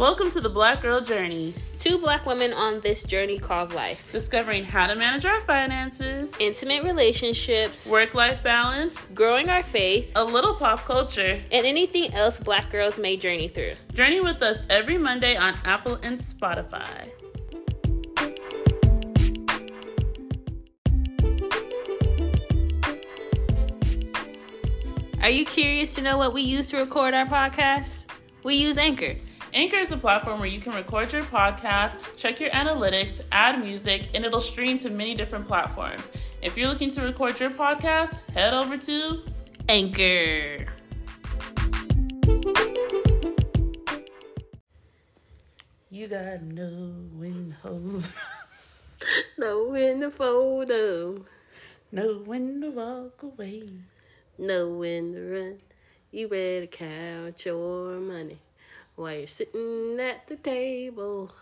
Welcome to the Black Girl Journey, Two black women on this journey called life. discovering how to manage our finances, Intimate relationships, work life balance, growing our faith, a little pop culture. and anything else black girls may journey through. Journey with us every Monday on Apple and Spotify. Are you curious to know what we use to record our podcast? We use Anchor. Anchor is a platform where you can record your podcast, check your analytics, add music, and it'll stream to many different platforms. If you're looking to record your podcast, head over to Anchor. You Gotta Know When to Hold, Know when to photo. Know When to Walk Away. Know when to run. You better count your money while you're sitting at the table.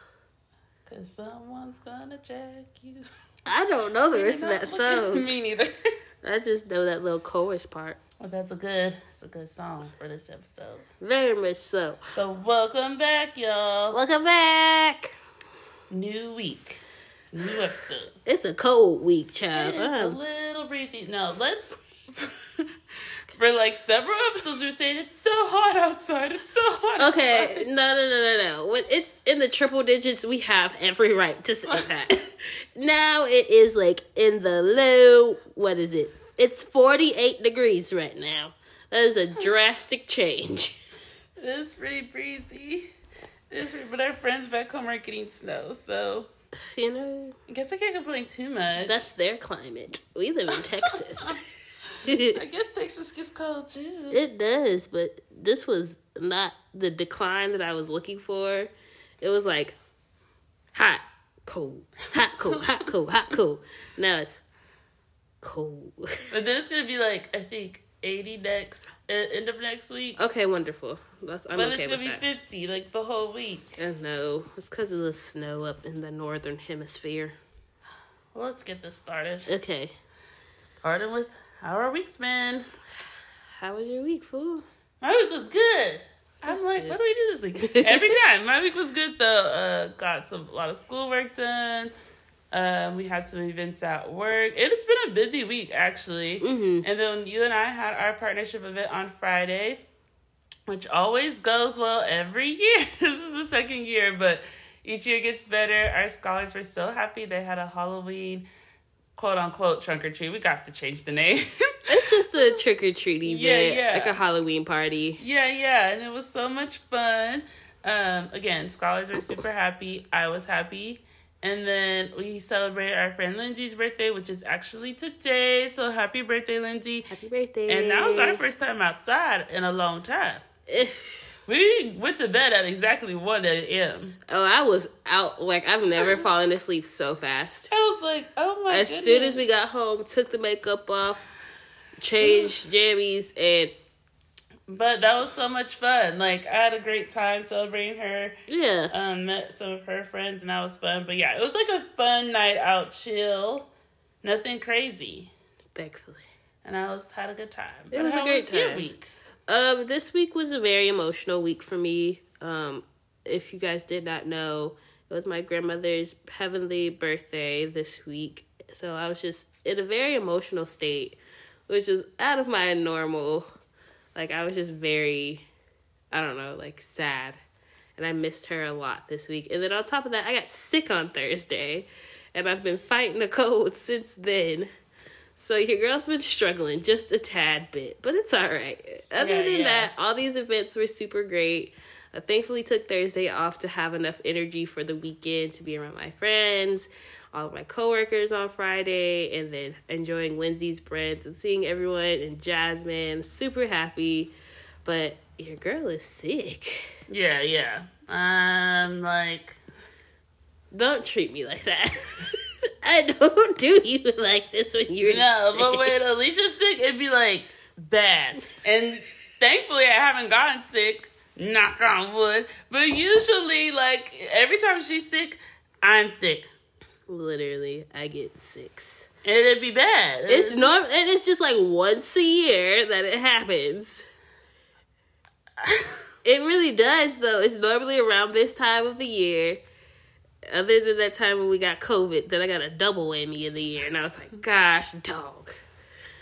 Cause someone's gonna jack you. I don't know the rest of that song. Me neither. I just know that little chorus part. Well, that's a good, it's a good song for this episode. Very much so. So welcome back, y'all. Welcome back. New week, new episode. It's a cold week, child. It is a Um, little breezy. No, let's. For like several episodes, we're saying it's so hot outside. It's so hot. okay, outside." no, no, no, no, no. When it's in the triple digits, we have every right to say that. now it is like in the low. What is it? It's forty-eight degrees right now. That is a drastic change. It's pretty breezy. It's pretty, but our friends back home are getting snow, so You know, I guess I can't complain too much. that's their climate. We live in Texas. I guess Texas gets cold too. It does, but this was not the decline that I was looking for. It was like hot, cold, hot, cold, hot, cold, hot, cold. Now it's cold. But then it's gonna be like I think eighty next uh, end of next week. okay, wonderful. That's I'm okay with that. but okay it's gonna be that. fifty like the whole week. Oh no, it's because of the snow up in the northern hemisphere. Well, let's get this started. Okay, Starting with how are our week's been. how was your week, fool? My week was good. I'm like, good. what do we do this week? Every time. My week was good though. Uh, got some a lot of schoolwork done. Um, we had some events at work. It's been a busy week actually. Mhm. And then you and I had our partnership event on Friday, which always goes well every year. this is the second year, but each year gets better. Our scholars were so happy. They had a Halloween quote unquote trunk or treat. We got to change the name. It's just a trick or treat event, Yeah, yeah. like a Halloween party. Yeah, yeah, and it was so much fun. Um, again, scholars were super happy. I was happy. And then we celebrated our friend Lindsay's birthday, which is actually today. So happy birthday, Lindsay. Happy birthday! And that was our first time outside in a long time. We went to bed at exactly 1 a.m. Oh, I was out like I've never fallen asleep so fast. I was like, oh my As soon as we got home, took the makeup off, changed jammies, and But that was so much fun. Like, I had a great time celebrating her. yeah, um, met some of her friends, and that was fun. But yeah, it was like a fun night out, chill, nothing crazy, thankfully. and I was had a good time. It was a great your time. week? Um, this week was a very emotional week for me. Um, if you guys did not know, it was my grandmother's heavenly birthday this week, so I was just in a very emotional state, which is out of my normal. Like I was just very, I don't know, like sad, and I missed her a lot this week. And then on top of that, I got sick on Thursday, and I've been fighting a cold since then. So your girl's been struggling just a tad bit, but it's all right. Other Yeah, than yeah. that, all these events were super great. I thankfully took Thursday off to have enough energy for the weekend to be around my friends, all of my coworkers on Friday, and then enjoying Lindsay's friends and seeing everyone and Jasmine. Super happy, but your girl is sick. Yeah, yeah. Um, like Don't treat me like that. I don't do you like this when you're no, sick. but when Alicia's sick, it'd be like bad. And thankfully, I haven't gotten sick. Knock on wood. But usually, like every time she's sick, I'm sick, Literally, I get sick. and it'd be bad. It's norm, and it's just like once a year that it happens. It really does, though. It's normally around this time of the year. Other than that time when we got COVID, then I got a double whammy in the year, and I was like, "Gosh, dog."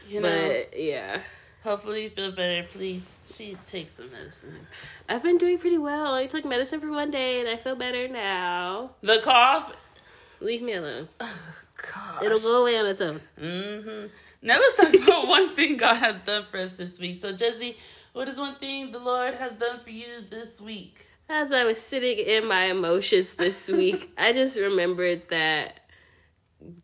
You know, But yeah, hopefully you feel better. Please, she takes the medicine. I've been doing pretty well. I took medicine for one day, and I feel better now. The cough. Leave me alone. Gosh. It'll go away on its own. Mm-hmm. Now let's talk about one thing God has done for us this week. So, Jesse, what is one thing the Lord has done for you this week? As I was sitting in my emotions this week, I just remembered that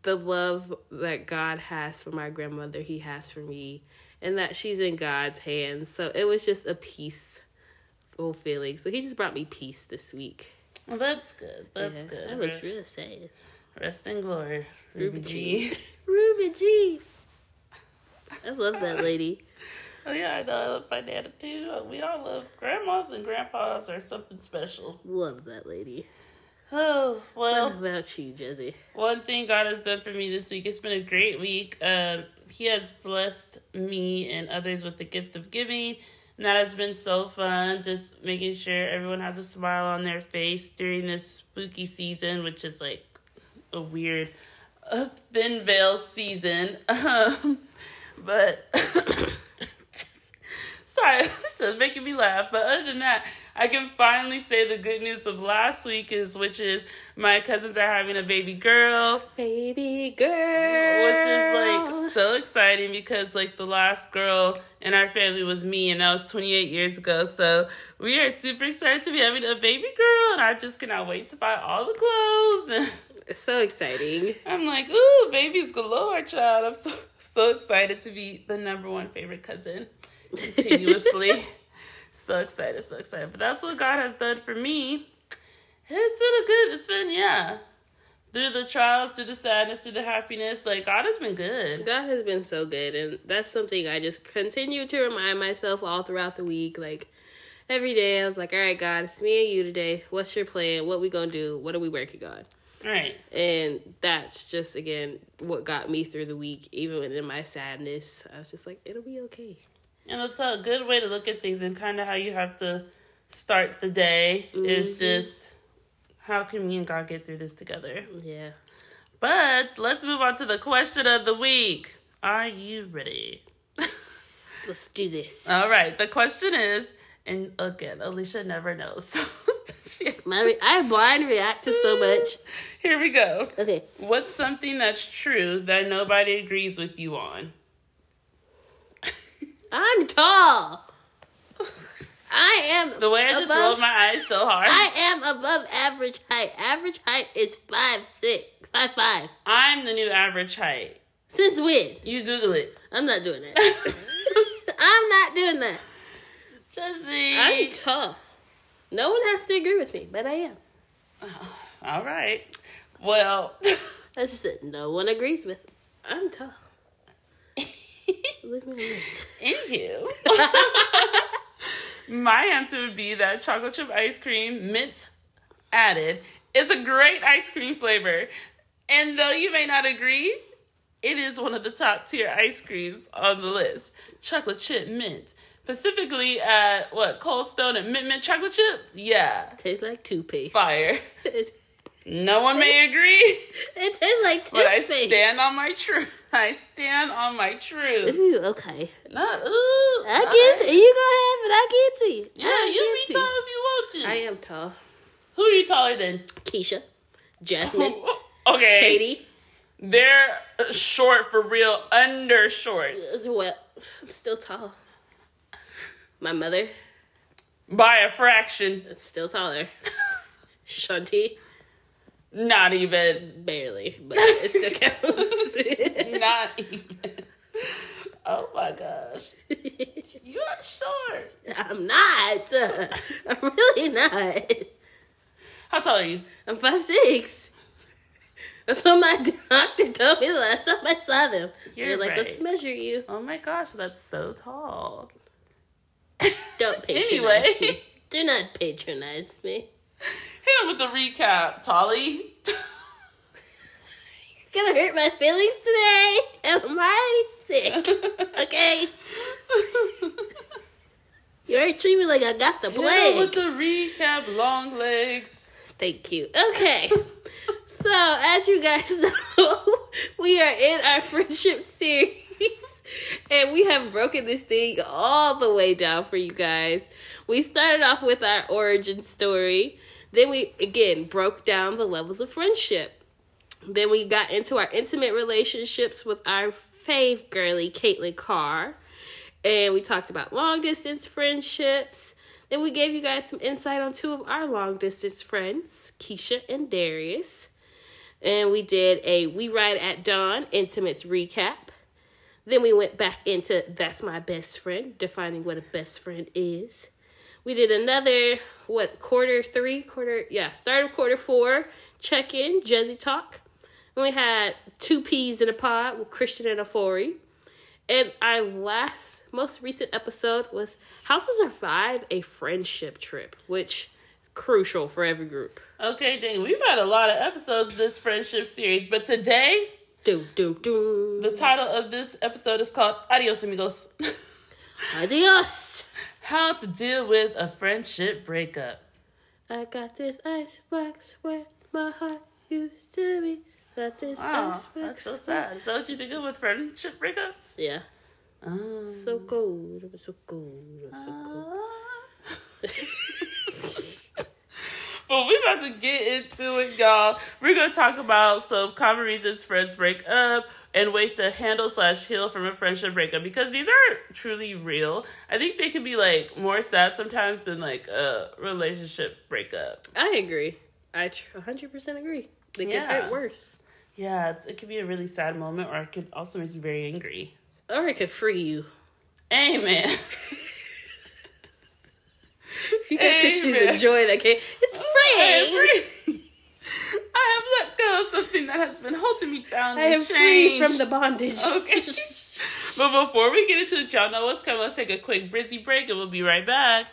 the love that God has for my grandmother, He has for me, and that she's in God's hands. So it was just a peaceful feeling. So He just brought me peace this week. Well, that's good. That's Yeah, good. I was real sad. Rest in glory, Ruby Ruby G. G. Ruby G. I love that lady. Oh yeah, I know. I love my nana too. We all love grandmas and grandpas are something special. Love that lady. Oh What well. about you, Jesse? One thing God has done for me this week, it's been a great week. Um, he has blessed me and others with the gift of giving. And that has been so fun, just making sure everyone has a smile on their face during this spooky season, which is like a weird uh, thin veil season. Um, but sorry, it's just making me laugh. But other than that, I can finally say the good news of last week is, which is my cousins are having a baby girl Baby girl. which is like so exciting because like the last girl in our family was me and that was 28 years ago so we are super excited to be having a baby girl and i just cannot wait to buy all the clothes and so exciting. i'm like ooh babies galore child i'm so so excited to be the number one favorite cousin continuously so excited so excited but that's what god has done for me it's been a good it's been yeah through the trials, through the sadness, through the happiness, like God has been good. God has been so good, and that's something I just continue to remind myself all throughout the week. Like every day, I was like, "All right, God, it's me and you today. What's your plan? What we gonna do? What are we working on?" Right. And that's just again what got me through the week, even in my sadness. I was just like, "It'll be okay." And it's a good way to look at things and kind of how you have to start the day is Mhm. just how can me and God get through this together? Yeah. But let's move on to the question of the week. Are you ready? Let's do this. All right. The question is, and again, Alicia never knows. So she has- My I blind react to so much. Here we go. Okay. What's something that's true that nobody agrees with you on? I'm tall. I am The way I just above, rolled my eyes so hard. I am above average height. Average height is five six, five five. I'm the new average height. Since when? You Google it. I'm not doing that. I'm not doing that. Jesse. I'm tall. No one has to agree with me, but I am. All right. Well, That's just it. No one agrees with. me. I'm tall. Anywho, my answer would be that chocolate chip ice cream, mint added, is a great ice cream flavor. And though you may not agree, it is one of the top tier ice creams on the list. Chocolate chip mint. Specifically at what Cold Stone and Mint Mint chocolate chip? Yeah, Tastes like toothpaste. fire. No one may agree, it tastes like but I toothpaste. stand on my truth. I stand on my truth. Ooh, okay. Not ooh. I get it. You gonna have it. I get to you. Yeah, I you be to tall if you want to. I am tall. Who are you taller than? Keisha, Jasmine, okay. Katie. They're short for real, under shorts. Uh, well, I'm still tall. My mother, By a fraction. is still taller. Shanti, Not even. barely, but it still counts. Not even. Oh my gosh. You are short. I'm not. I'm really not. How tall are you? I'm five six. That's what my doctor told me the last time I saw them. You're They're like, right. let's measure you. Oh my gosh, that's so tall. Don't patronize Anyway. me. Do not patronize me. Hit him with the recap, Tolly. You're gonna hurt my feelings today. I'm already sick. Okay? You already treat me like I got the Hit 'em plague. with the recap, long legs. Thank you. Okay. so, as you guys know, we are in our friendship series. And we have broken this thing all the way down for you guys. We started off with our origin story. Then we, again, broke down the levels of friendship. Then we got into our intimate relationships with our fave girly, Caitlin Carr. And we talked about long distance friendships. Then we gave you guys some insight on two of our long distance friends, Keisha and Darius. And we did a We Ride at Dawn Intimates recap. Then we went back into That's My Best Friend, defining what a best friend is. We did another, what, quarter three, quarter, yeah, start of quarter four, check in, Jezzy Talk. And we had two peas in a pod with Christian and Afori. And our last, most recent episode was How to Survive a Friendship Trip, which is crucial for every group. Okay, dang, we've had a lot of episodes of this friendship series, but today Doom, doom, doom. the title of this episode is called Adios Amigos. Adios. How to deal with a friendship breakup. I got this icebox where my heart used to be. Got this Wow, icebox. that's so sad. Is that what you think of with friendship breakups? Yeah. Um, So cold. I'm so cold. I'm so cold. Well, we about to get into it, y'all. We're gonna talk about some common reasons friends break up and ways to handle slash heal from a friendship breakup because these are truly real. I think they can be like more sad sometimes than like a relationship breakup. I agree. I 100% agree. They can Yeah. hurt worse. Yeah, it could be a really sad moment, or it could also make you very angry. Or it could free you. Amen. If you guys could see Amen. the joy that came. It's oh, free. I have let go of something that has been holding me down. I am free from the bondage. Okay. but before we get into it, y'all know what's coming. Let's take a quick brizzy break and we'll be right back.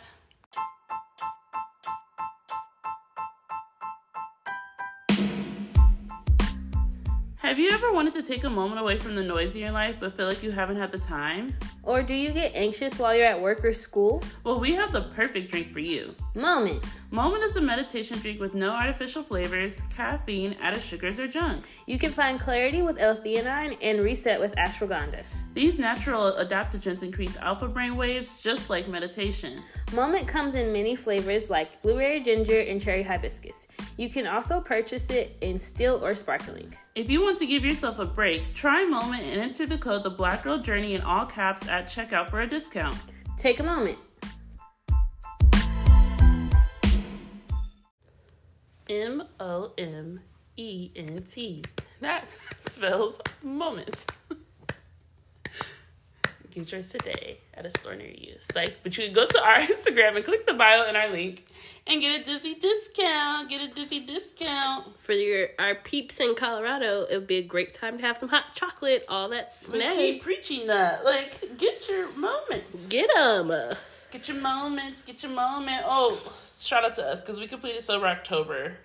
Have you ever wanted to take a moment away from the noise in your life but feel like you haven't had the time? Or do you get anxious while you're at work or school? Well, we have the perfect drink for you. Moment. Moment is a meditation drink with no artificial flavors, caffeine, added sugars, or junk. You can find clarity with L-theanine and reset with ashwagandha. These natural adaptogens increase alpha brain waves just like meditation. Moment comes in many flavors like blueberry ginger and cherry hibiscus. You can also purchase it in still or sparkling. If you want to give yourself a break, try Moment and enter the code The Black Girl Journey in all caps at checkout for a discount. Take a moment. M O M E N T. That spells moment. Get yours today at a store near you. Psych. But you can go to our Instagram and click the bio in our link and get a Disney discount. Get a Disney discount. For your our peeps in Colorado, it would be a great time to have some hot chocolate, all that We keep preaching that. Like, get your moments. Get them. Get your moments. Get your moment. Oh, shout out to us because we completed Sober October.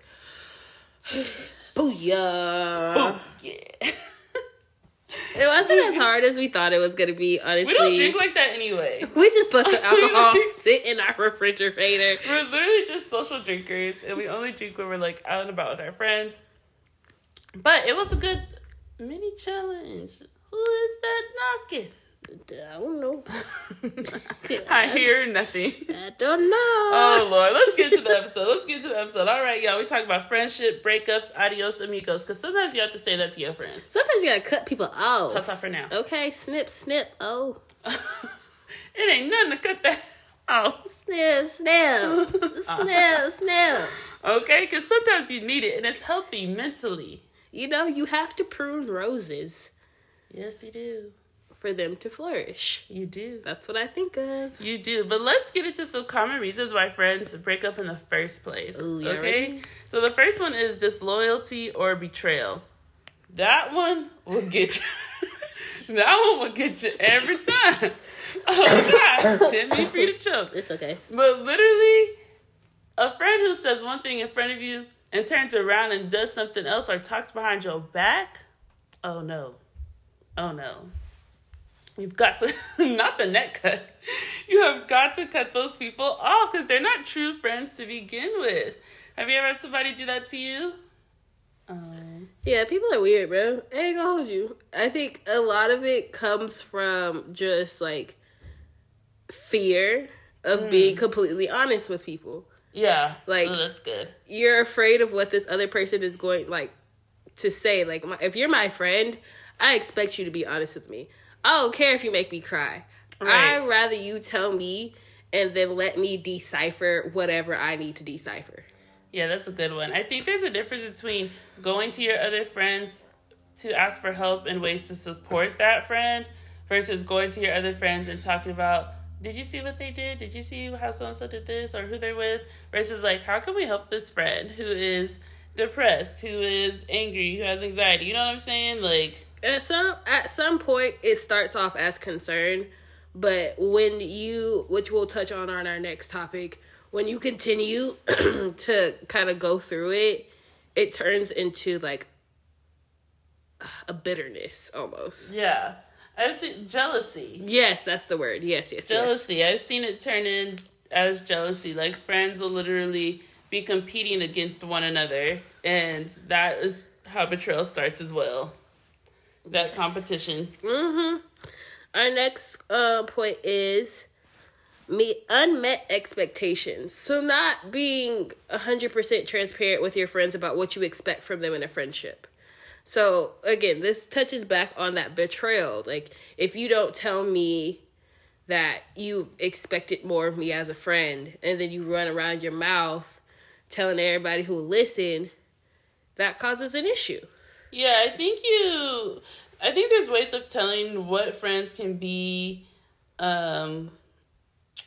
Booyah. Oh, yeah. It wasn't as hard as we thought it was going to be, honestly. we don't drink like that anyway. We just let the alcohol sit in our refrigerator. We're literally just social drinkers, and we only drink when we're like out and about with our friends. But it was a good mini challenge. Who is that knocking? I don't know. I hear nothing. I don't know. Oh Lord, let's get to the episode. Let's get to the episode. All right, y'all. We talk about friendship, breakups, adios amigos. Because sometimes you have to say that to your friends. Sometimes you gotta cut people off. Ta ta for now. Okay, snip, snip. Oh, it ain't nothing to cut that out. snip, snip, ah. snip, snip. Okay, because sometimes you need it, and it's healthy mentally. You know, you have to prune roses Yes, you do. For them to flourish. You do. That's what I think of. You do, but let's get into some common reasons why friends break up in the first place. Ooh, okay, ready? so the first one is disloyalty or betrayal. That one will get you. that one will get you every time. Oh gosh, didn't mean for you to choke. It's okay. But literally, a friend who says one thing in front of you and turns around and does something else or talks behind your back. Oh no. Oh no. You've got to not the net cut. You have got to cut those people off because they're not true friends to begin with. Have you ever had somebody do that to you? Um, yeah, people are weird, bro. I ain't gonna hold you. I think a lot of it comes from just like fear of mm. being completely honest with people. Yeah, like oh, that's good. You're afraid of what this other person is going like to say. Like, my, if you're my friend, I expect you to be honest with me. I don't care if you make me cry. Right. I'd rather you tell me and then let me decipher whatever I need to decipher. Yeah, that's a good one. I think there's a difference between going to your other friends to ask for help and ways to support that friend versus going to your other friends and talking about did you see what they did? Did you see how so and so did this or who they're with? Versus like, how can we help this friend who is depressed, who is angry, who has anxiety? You know what I'm saying? Like at some at some point it starts off as concern, but when you which we'll touch on on our next topic, when you continue to kind of go through it, it turns into like a bitterness almost. Yeah. I've seen jealousy. Yes, that's the word. Yes, yes, jealousy. Yes. I've seen it turn in as jealousy. Like friends will literally be competing against one another, and that is how betrayal starts as well. That competition. Mm-hmm. Our next uh, point is meet unmet expectations. So not being 100% transparent with your friends about what you expect from them in a friendship. So again, this touches back on that betrayal. Like if you don't tell me that you expected more of me as a friend and then you run around your mouth telling everybody who listen, that causes an issue. Yeah, I think you I think there's ways of telling what friends can be um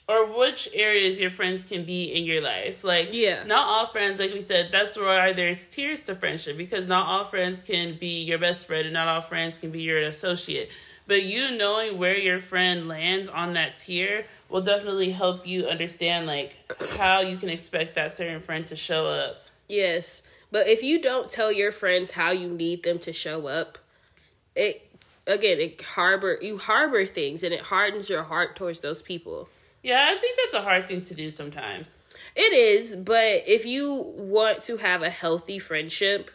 or which areas your friends can be in your life. Like, yeah, not all friends, like we said, that's why there's tiers to friendship because not all friends can be your best friend and not all friends can be your associate. But you knowing where your friend lands on that tier will definitely help you understand like how you can expect that certain friend to show up. Yes. But if you don't tell your friends how you need them to show up, it again, it harbor you harbor things and it hardens your heart towards those people. Yeah, I think that's a hard thing to do sometimes. It is, but if you want to have a healthy friendship,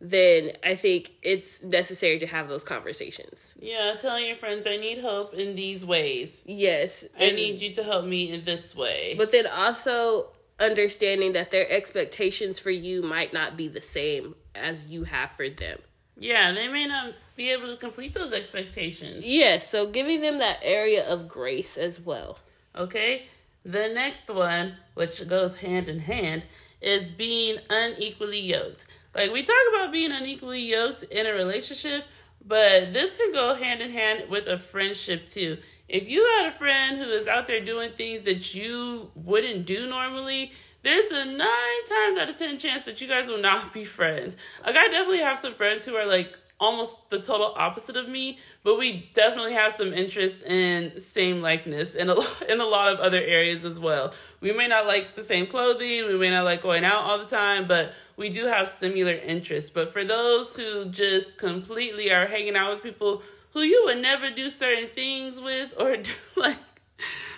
then I think it's necessary to have those conversations. Yeah, telling your friends I need help in these ways. Yes. I need you to help me in this way. But then also understanding that their expectations for you might not be the same as you have for them. Yeah, they may not be able to complete those expectations. Yes, so giving them that area of grace as well. Okay? The next one, which goes hand in hand, is being unequally yoked. Like we talk about being unequally yoked in a relationship, but this can go hand in hand with a friendship too. If you had a friend who is out there doing things that you wouldn't do normally, there's a nine times out of ten chance that you guys will not be friends. Like I definitely have some friends who are like almost the total opposite of me, but we definitely have some interest in same likeness and in a lot of other areas as well. We may not like the same clothing, we may not like going out all the time, but we do have similar interests. But for those who just completely are hanging out with people who you would never do certain things with or do like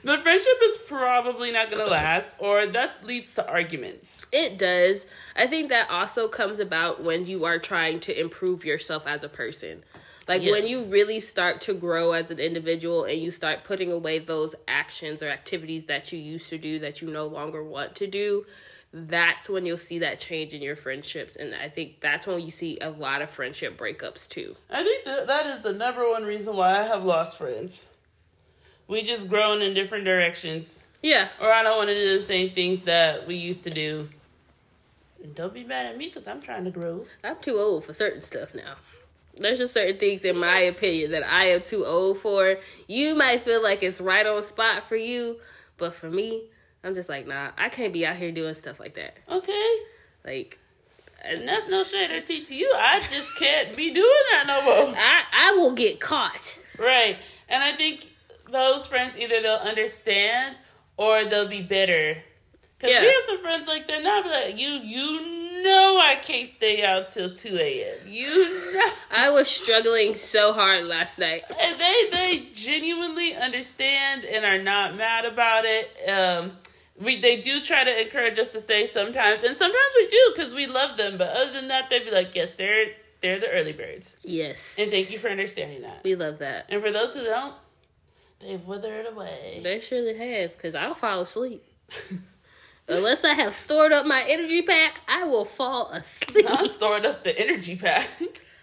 the friendship is probably not going to last, or that leads to arguments. It does. I think that also comes about when you are trying to improve yourself as a person. Like yes. when you really start to grow as an individual and you start putting away those actions or activities that you used to do that you no longer want to do, that's when you'll see that change in your friendships. And I think that's when you see a lot of friendship breakups too. I think that, that is the number one reason why I have lost friends. We just grown in different directions. Yeah. Or I don't want to do the same things that we used to do. And don't be mad at me because I'm trying to grow. I'm too old for certain stuff now. There's just certain things, in my opinion, that I am too old for. You might feel like it's right on spot for you, but for me, I'm just like, nah, I can't be out here doing stuff like that. Okay. Like, and that's no shade to you. I just can't be doing that no more. I I will get caught. Right, and I think those friends either they'll understand or they'll be bitter Because Yeah. we have some friends like that now. Be like, you, you know, I can't stay out till two a.m. You know, I was struggling so hard last night. and they they genuinely understand and are not mad about it. Um, we they do try to encourage us to stay sometimes, and sometimes we do because we love them. But other than that, they'd be like, yes, they're they're the early birds, Yes. and thank you for understanding that. We love that. And for those who don't, they've withered away. They surely have, because I'll fall asleep. Unless I have stored up my energy pack, I will fall asleep. I'm storing up the energy pack.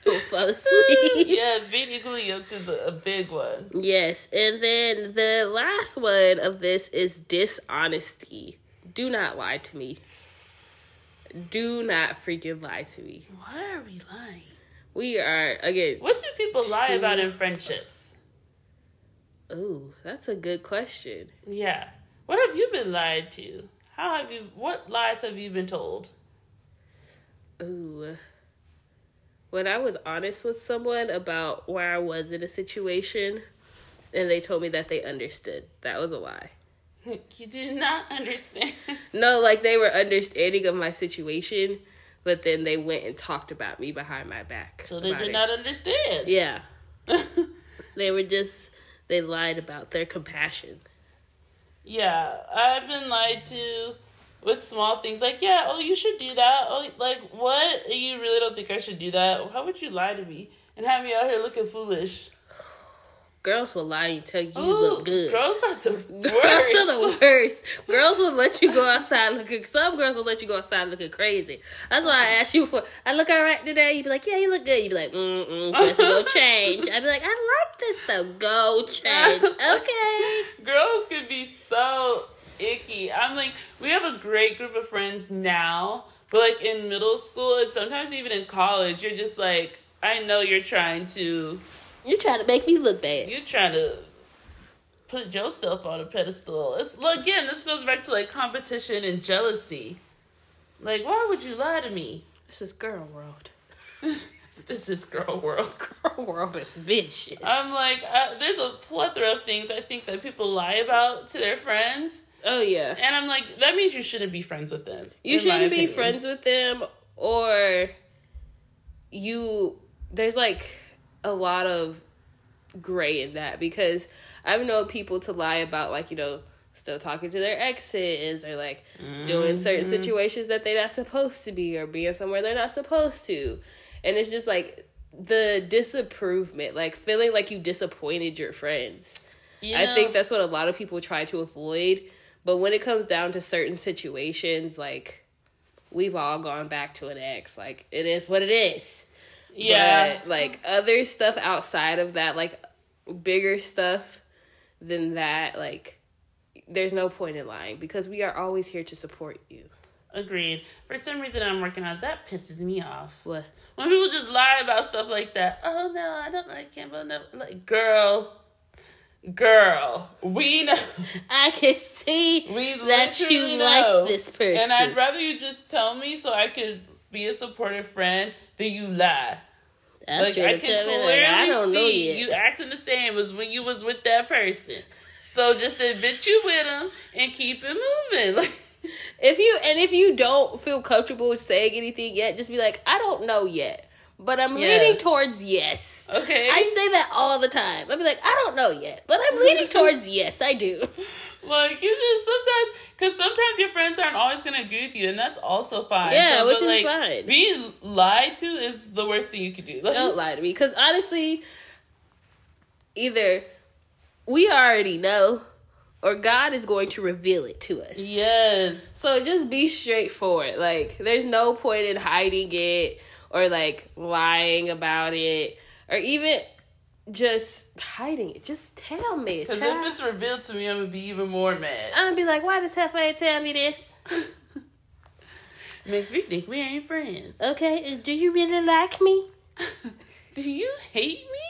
will fall asleep. yes, being equally yoked is a, a big one. Yes, and then the last one of this is dishonesty. Do not lie to me. Do not freaking lie to me. Why are we lying? We are again. What do people lie about in friendships? Oh, that's a good question. Yeah. What have you been lied to? How have you? What lies have you been told? Ooh. When I was honest with someone about where I was in a situation, and they told me that they understood, that was a lie. You do not understand. No, like they were understanding of my situation, but then they went and talked about me behind my back. So they did it. not understand. Yeah. They were just they lied about their compassion. Yeah, I've been lied to with small things like, yeah, oh, you should do that. Oh, like, what? You really don't think I should do that? How would you lie to me and have me out here looking foolish? Girls will lie and tell you you look good. Girls are the Girls worst. are the worst. Girls will let you go outside looking. Some girls will let you go outside looking crazy. That's why I asked you before. I look alright today. You'd be like, yeah, you look good. You'd be like, mm mm, just go change. I'd be like, I like this though. Go change. Okay. Girls can be so icky. I'm like, we have a great group of friends now, but like in middle school and sometimes even in college, you're just like, I know you're trying to, You're trying to make me look bad. you're trying to put yourself on a pedestal. It's well, again, this goes back to like competition and jealousy. Like, why would you lie to me? This is girl world. This is girl world. Girl world is vicious. I'm like, uh, there's a plethora of things I think that people lie about to their friends. Oh yeah. And I'm like, that means you shouldn't be friends with them. You shouldn't be friends with them or you there's like a lot of gray in that because I've known people to lie about like, you know, still talking to their exes or like doing certain Mm-hmm. situations that they're not supposed to be or being somewhere they're not supposed to. And it's just like the disapprovement, like feeling like you disappointed your friends. You I think that's what a lot of people try to avoid. But when it comes down to certain situations, like we've all gone back to an ex. Like it is what it is. yeah. But, like other stuff outside of that, like bigger stuff than that, like there's no point in lying because we are always here to support you. Agreed. For some reason, I'm working on that. Pisses me off What? when people just lie about stuff like that. Oh no, I don't like. But no, like girl, girl, we know. I can see We that you know. like this person. And I'd rather you just tell me so I could be a supportive friend than you lie. That's like I can clearly like, I don't see you acting the same as when you was with that person. So just admit you with him and keep it moving. Like If you and if you don't feel comfortable saying anything yet, just be like, I don't know yet, but I'm leaning towards yes. okay, I say that all the time. I'd be like, I don't know yet, but I'm leaning towards yes. I do. like you just sometimes because sometimes your friends aren't always gonna agree with you, and that's also fine. Yeah, which but, is like, fine. Being lied to is the worst thing you could do. Like, Don't lie to me, because honestly, either we already know, or God is going to reveal it to us. Yes, So just be straightforward. Like, there's no point in hiding it or like lying about it or even just hiding it. Just tell me. because if it's revealed to me, I'm gonna be even more mad. I'm gonna be like, why does Hefe tell me this? Makes me think we ain't friends. Okay, uh, do you really like me? do you hate me?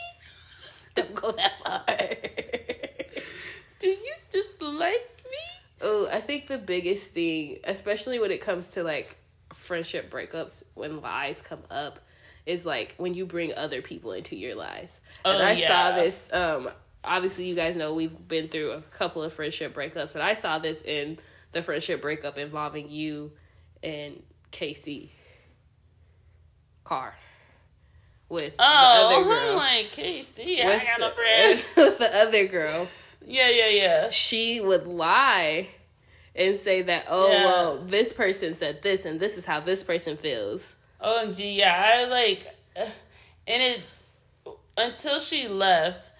Don't go that far. Do you dislike me? oh, I think the biggest thing, especially when it comes to like friendship breakups, when lies come up, is like when you bring other people into your lies. and Oh, I yeah. saw this um obviously you guys know we've been through a couple of friendship breakups, and I saw this in the friendship breakup involving you and Casey Carr with Oh, the other I'm like Casey. with, I got a friend. with the other girl. Yeah, yeah, yeah. She would lie and say that, oh Yeah. well, this person said this, and this is how this person feels. OMG, yeah, I like, and it until she left,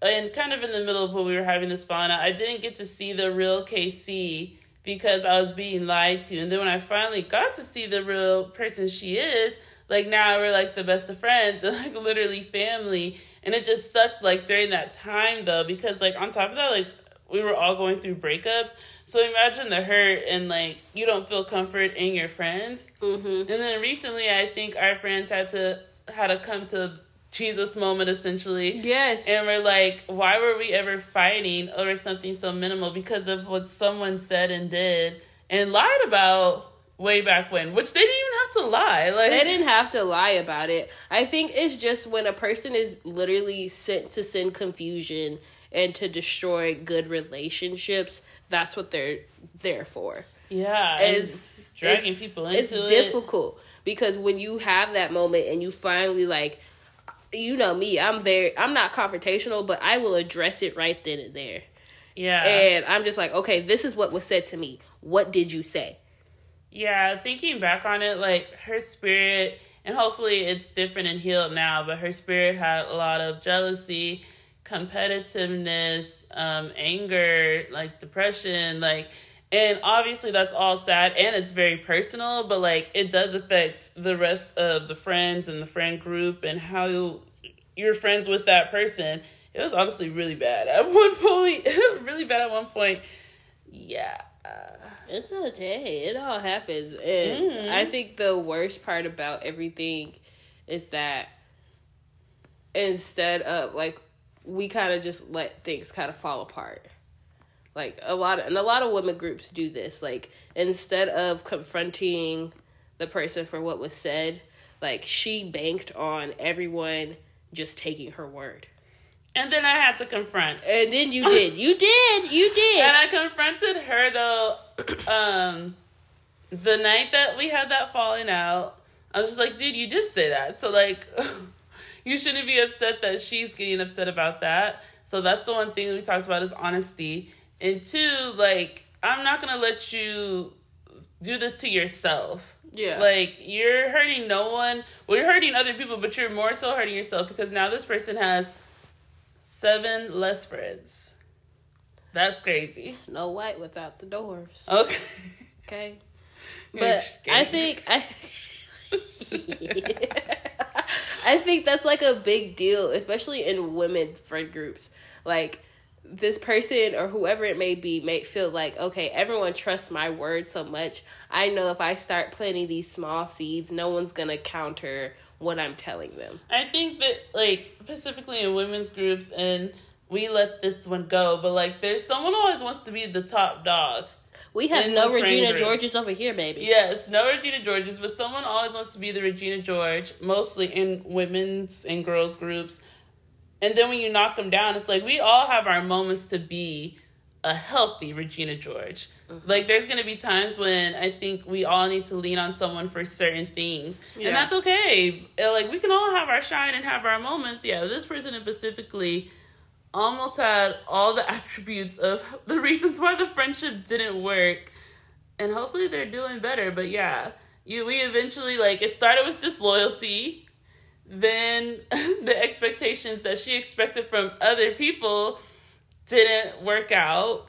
and kind of in the middle of when we were having this falling out, I didn't get to see the real KC because I was being lied to, and then when I finally got to see the real person she is, like now we're like the best of friends and like literally family, and it just sucked like during that time though because like on top of that like we were all going through breakups. So imagine the hurt and like you don't feel comfort in your friends. Mm-hmm. And then recently, I think our friends had to had to come to Jesus moment essentially. Yes. And we're like, why were we ever fighting over something so minimal because of what someone said and did and lied about way back when, which they didn't even have to lie. Like they didn't have to lie about it. I think it's just when a person is literally sent to send confusion and to destroy good relationships, that's what they're there for. yeah, and It's dragging it's- people into it's it. It's difficult because when you have that moment and you finally like you know me, I'm very I'm not confrontational, but I will address it right then and there. Yeah, And I'm just like, okay, this is what was said to me. What did you say? Yeah, thinking back on it, like her spirit, and hopefully it's different and healed now, but her spirit had a lot of jealousy, competitiveness, um, anger, like depression, like, and obviously that's all sad and it's very personal, but like it does affect the rest of the friends and the friend group and how you, you're friends with that person. It was honestly really bad at one point, really bad at one point. Yeah. It's okay. It all happens. And Mhm. I think the worst part about everything is that instead of like we kind of just let things kind of fall apart. Like a lot of, and a lot of women groups do this. Like instead of confronting the person for what was said, like she banked on everyone just taking her word. And then I had to confront. And then you did. You did. You did. And I confronted her though, um, the night that we had that falling out. I was just like, dude, you did say that. So like, you shouldn't be upset that she's getting upset about that. So that's the one thing we talked about is honesty. And two, like, I'm not gonna let you do this to yourself. Yeah. Like you're hurting no one. Well, you're hurting other people, but you're more so hurting yourself because now this person has seven less friends. That's crazy. Snow White without the dwarfs. Okay. Okay. But I think I I think that's like a big deal, especially in women friend groups. Like this person or whoever it may be may feel like, okay, everyone trusts my word so much. I know if I start planting these small seeds, no one's gonna counter what I'm telling them. I think that like specifically in women's groups and we let this one go, but like there's someone always wants to be the top dog. We have no Regina group. Georges over here, baby. Yes, no Regina Georges, but someone always wants to be the Regina George, mostly in women's and girls groups. And then when you knock them down, it's like we all have our moments to be a healthy Regina George. Mm-hmm. Like there's gonna be times when I think we all need to lean on someone for certain things, Yeah. and that's okay. Like we can all have our shine and have our moments. Yeah, this person in specifically almost had all the attributes of the reasons why the friendship didn't work. And hopefully they're doing better. But yeah you we eventually like it started with disloyalty. Then the expectations that she expected from other people didn't work out.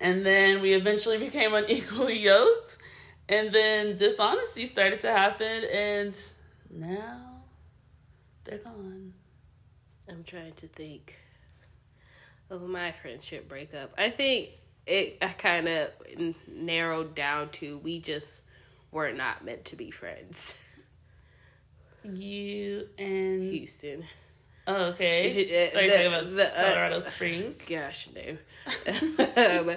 And then we eventually became unequally yoked. And then dishonesty started to happen. And now they're gone. I'm trying to think of my friendship breakup. I think it I kind of narrowed down to we just were not meant to be friends. you and Houston. oh, okay Uh, are you the- talking about the, uh, colorado springs Gosh, no. um,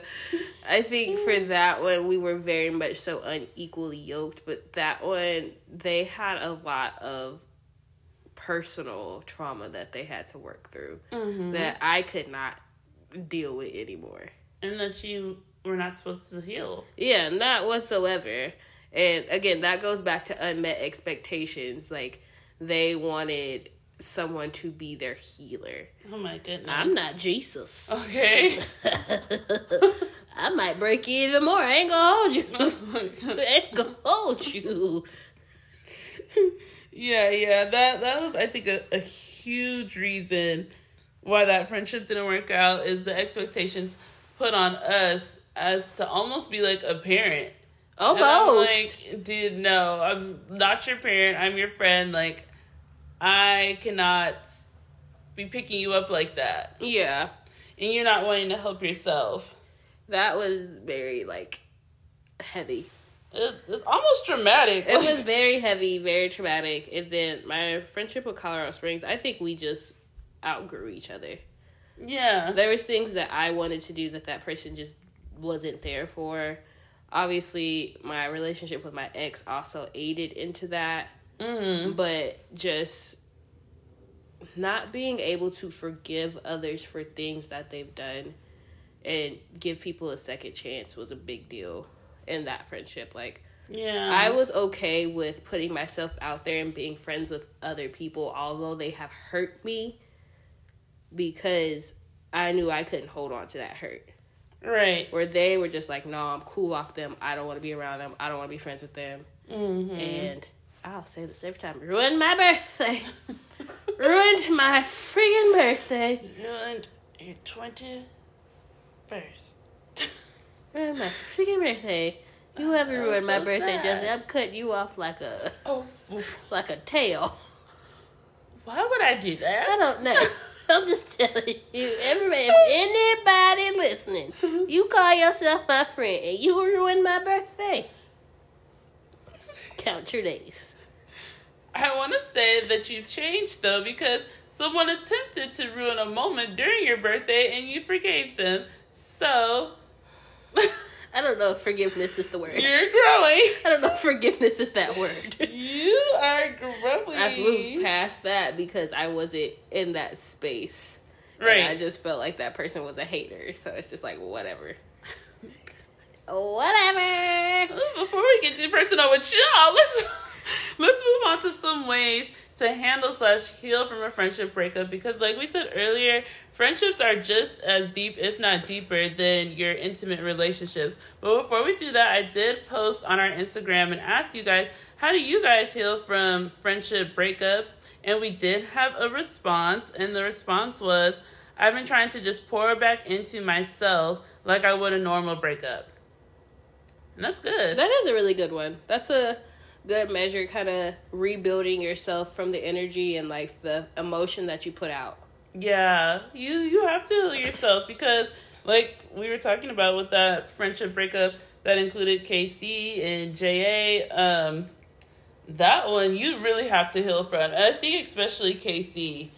I think for that one, we were very much so unequally yoked, but that one, they had a lot of personal trauma that they had to work through Mm-hmm. that I could not deal with anymore. And that you were not supposed to heal. Yeah, not whatsoever. And again, that goes back to unmet expectations. Like they wanted someone to be their healer. Oh my goodness. I'm not Jesus. Okay. I might break you even more. I ain't gonna hold you. Oh I ain't gonna hold you. yeah, yeah. That that was I think a, a huge reason why that friendship didn't work out is the expectations put on us as to almost be like a parent. Almost. like, dude, no, I'm not your parent. I'm your friend. Like, I cannot be picking you up like that. yeah. And you're not wanting to help yourself. That was very like heavy. It's, it's almost dramatic. It was very heavy, very traumatic. And then my friendship with Colorado Springs, I think we just outgrew each other. yeah. There was things that I wanted to do that that person just wasn't there for. Obviously, my relationship with my ex also aided into that, hmm but just not being able to forgive others for things that they've done and give people a second chance was a big deal in that friendship. Like Yeah. I was okay with putting myself out there and being friends with other people, although they have hurt me, because I knew I couldn't hold on to that hurt. right. Where they were just like, no, I'm cool off them. I don't want to be around them. I don't want to be friends with them. hmm And I'll say this every time ruined my birthday. ruined my friggin' birthday. ruined your twenty first. Ruined my friggin' birthday. You ever That ruined was my birthday, sad. Jesse? I'm cutting you off like a Oh, like a tail. why would I do that? I don't know. I'm just telling you, everybody, if anybody listening, you call yourself my friend and you ruin my birthday. Count your days. I want to say that you've changed though because someone attempted to ruin a moment during your birthday and you forgave them. So I don't know if forgiveness is the word. you're growing. I don't know if forgiveness is that word. You are growing. I've moved past that because I wasn't in that space. And Right. I just felt like that person was a hater. So it's just like, whatever. whatever. Before we get too personal with y'all, let's let's move on to some ways to handle slash heal from a friendship breakup because, like we said earlier, friendships are just as deep, if not deeper, than your intimate relationships. But before we do that, I did post on our Instagram and asked you guys, how do you guys heal from friendship breakups? And we did have a response, and the response was, I've been trying to just pour back into myself like I would a normal breakup. And that's good. That is a really good one. That's a good measure, kind of rebuilding yourself from the energy and like the emotion that you put out. Yeah, you you have to heal yourself because, like we were talking about with that friendship breakup that included KC and JA, um, that one you really have to heal from. And I think especially KC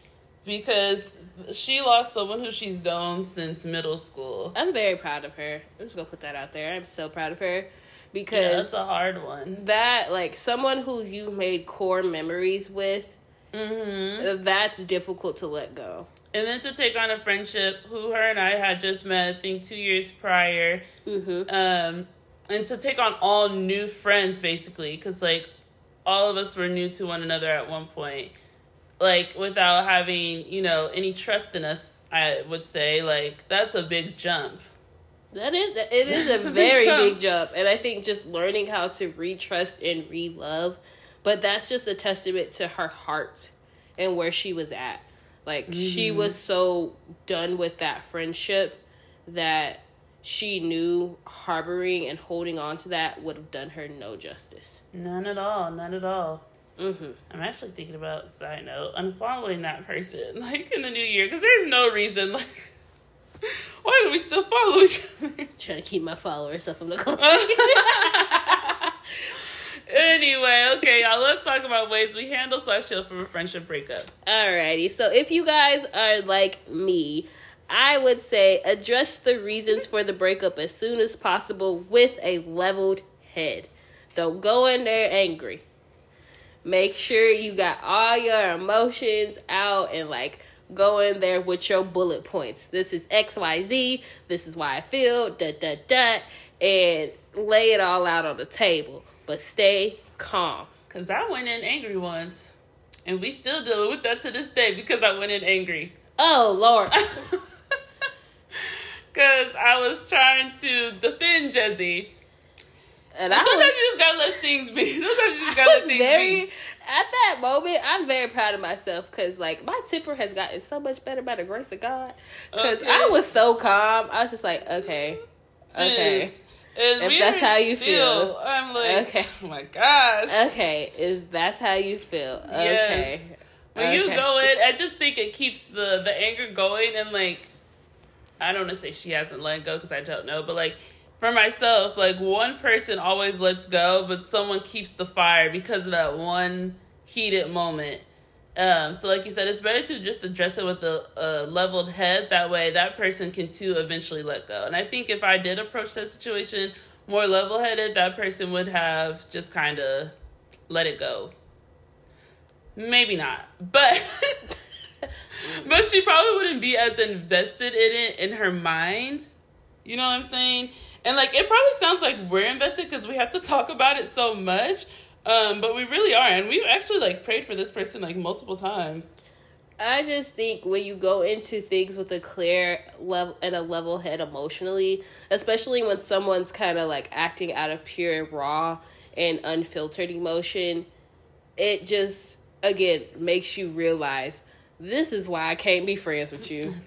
because she lost someone who she's known since middle school. I'm very proud of her. I'm just gonna put that out there. I'm so proud of her Yeah, because that's a hard one. that, like, someone who you made core memories with, Mm-hmm. that's difficult to let go. And then to take on a friendship who her and I had just met, I think two years prior, Mm-hmm. um, and to take on all new friends basically because like all of us were new to one another at one point like without having you know any trust in us i would say like that's a big jump That is, it is a a big very jump. big jump, and I think just learning how to re-trust and re-love, but that's just a testament to her heart and where she was at. Like she Mm-hmm. was so done with that friendship that she knew harboring and holding on to that would have done her no justice. none at all none at all hmm i'm actually thinking about side note unfollowing that person like in the new year because there's no reason like why do we still follow each other Trying to keep my followers up on the clock. Anyway, okay, y'all. Let's talk about ways we handle slash heal from a friendship breakup. Alrighty, so if you guys are like me, I would say address the reasons for the breakup as soon as possible with a leveled head. Don't go in there angry. make sure you got all your emotions out and like go in there with your bullet points. This is XYZ, this is why I feel, da da da, and lay it all out on the table. But stay calm. Cause I went in angry once. And we still dealing with that to this day because I went in angry. Oh Lord. Cause I was trying to defend Jezzy. And And I sometimes was, you just gotta let things be. Sometimes you just gotta let was things very be. at that moment. I'm very proud of myself because like my temper has gotten so much better by the grace of God. Because Okay. I was so calm. I was just like, okay, mm-hmm. okay, And If that's how you still- feel. I'm like, Okay. oh my gosh. okay. Is that's how you feel? Okay. When you go in, I just think it keeps the the anger going, and like, I don't want to say she hasn't let go because I don't know, but like for myself, like one person always lets go, but someone keeps the fire because of that one heated moment. Um, so like you said, it's better to just address it with a, a leveled head. That way, that person can too eventually let go. And I think if I did approach that situation more level headed, that person would have just kind of let it go. Maybe not, but but she probably wouldn't be as invested in it in her mind. You know what I'm saying? And like it probably sounds like we're invested because we have to talk about it so much. Um, but we really are, and we've actually like prayed for this person like multiple times. I just think when you go into things with a clear level and a level head emotionally, especially when someone's kind of like acting out of pure raw and unfiltered emotion, it just again makes you realize this is why I can't be friends with you.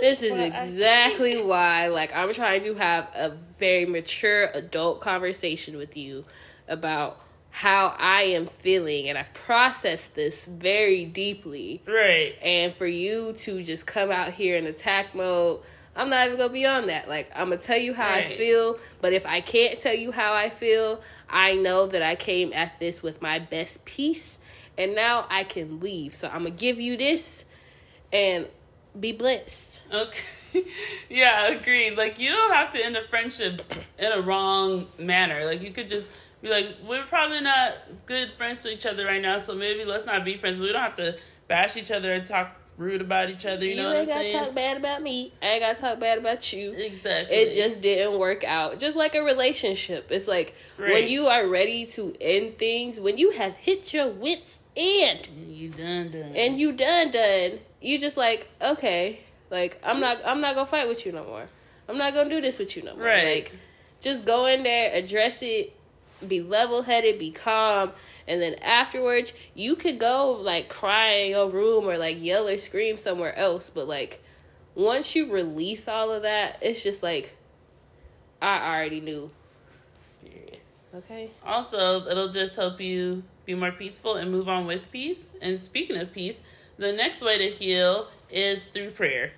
This is exactly why like I'm trying to have a very mature adult conversation with you about how I am feeling and I've processed this very deeply Right. and for you to just come out here in attack mode i'm not even gonna be on that like i'm gonna tell you how i feel but if i can't tell you how i feel i know that i came at this with my best peace and now i can leave so i'm gonna give you this and be blessed Okay. yeah, agreed. Like you don't have to end a friendship in a wrong manner. Like you could just be like, we're probably not good friends to each other right now, so maybe let's not be friends. We don't have to bash each other and talk rude about each other. You know what I'm ain't gotta saying? talk bad about me i ain't gotta talk bad about you exactly. it just didn't work out. Just like a relationship. It's like when you are ready to end things, when you have hit your wits end you done done. and you done done, you just like, okay, like I'm not I'm not gonna fight with you no more. I'm not gonna do this with you no more. Right. Like just go in there, address it, be level headed, be calm, and then afterwards you could go like cry in your room or like yell or scream somewhere else. But like once you release all of that, it's just like I already knew. Period. Okay. Also, it'll just help you be more peaceful and move on with peace. And speaking of peace, the next way to heal is through prayer.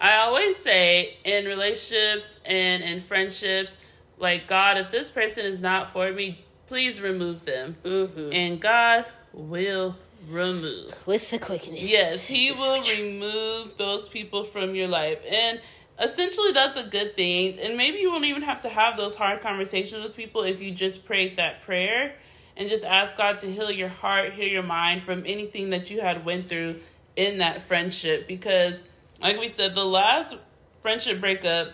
I always say in relationships and in friendships, like, God, if this person is not for me, please remove them. Mm-hmm. And God will remove. With the quickness. Yes, he will remove those people from your life. And essentially, that's a good thing. And maybe you won't even have to have those hard conversations with people if you just prayed that prayer and just ask God to heal your heart, heal your mind from anything that you had went through in that friendship. Because, like we said, the last friendship breakup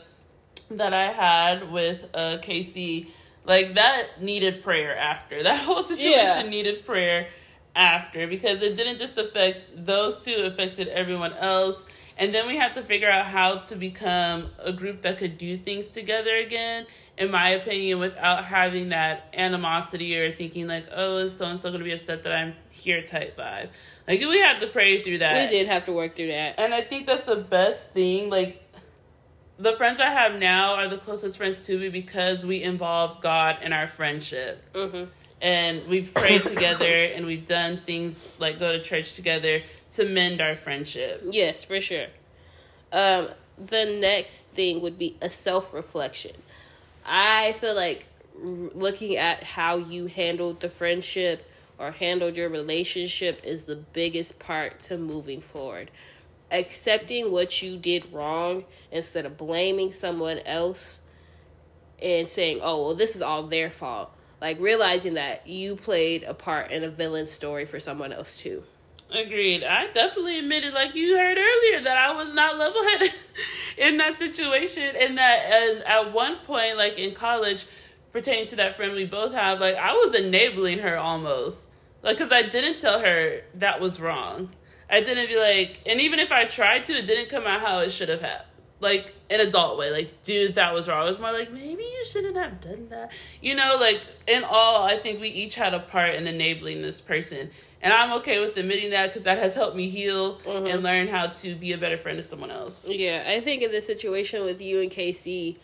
that I had with uh, Casey, like that needed prayer after. That whole situation Yeah. needed prayer after because it didn't just affect those two, it affected everyone else. And then we had to figure out how to become a group that could do things together again, in my opinion, without having that animosity or thinking like, oh, is so and so going to be upset that I'm here type vibe. Like, we had to pray through that. We did have to work through that. And I think that's the best thing. Like, the friends I have now are the closest friends to me because we involved God in our friendship. Mm-hmm. And we've prayed together and we've done things like go to church together to mend our friendship. Yes, for sure. Um, the next thing would be a self reflection. I feel like r- looking at how you handled the friendship or handled your relationship is the biggest part to moving forward. Accepting what you did wrong instead of blaming someone else and saying, oh, well, this is all their fault. like realizing that you played a part in a villain story for someone else too. Agreed. I definitely admitted, like you heard earlier, that I was not level headed in that situation, and that and at one point, like in college, pertaining to that friend we both have, like I was enabling her almost, like because I didn't tell her that was wrong. I didn't be like, and even if I tried to, it didn't come out how it should have had. Like an adult way, like, dude, that was wrong. It was more like, maybe you shouldn't have done that. You know, like, in all, I think we each had a part in enabling this person. And I'm okay with admitting that because that has helped me heal Mhm. and learn how to be a better friend to someone else. Yeah, I think in this situation with you and KC,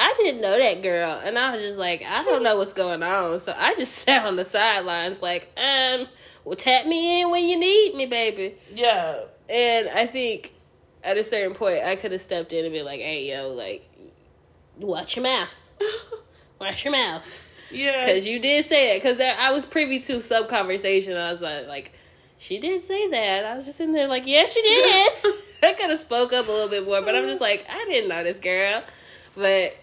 I didn't know that girl, and I was just like, I don't know what's going on, so I just sat on the sidelines, like, um, well, tap me in when you need me, baby. Yeah. And I think at a certain point, I could have stepped in and been like, hey, yo, like, watch your mouth, watch your mouth. Yeah. Because you did say it. Because I was privy to some conversation. I was like, like, she did say that. I was just in there like, yeah, she did. I could have spoke up a little bit more, but I'm just like, I didn't know this girl. But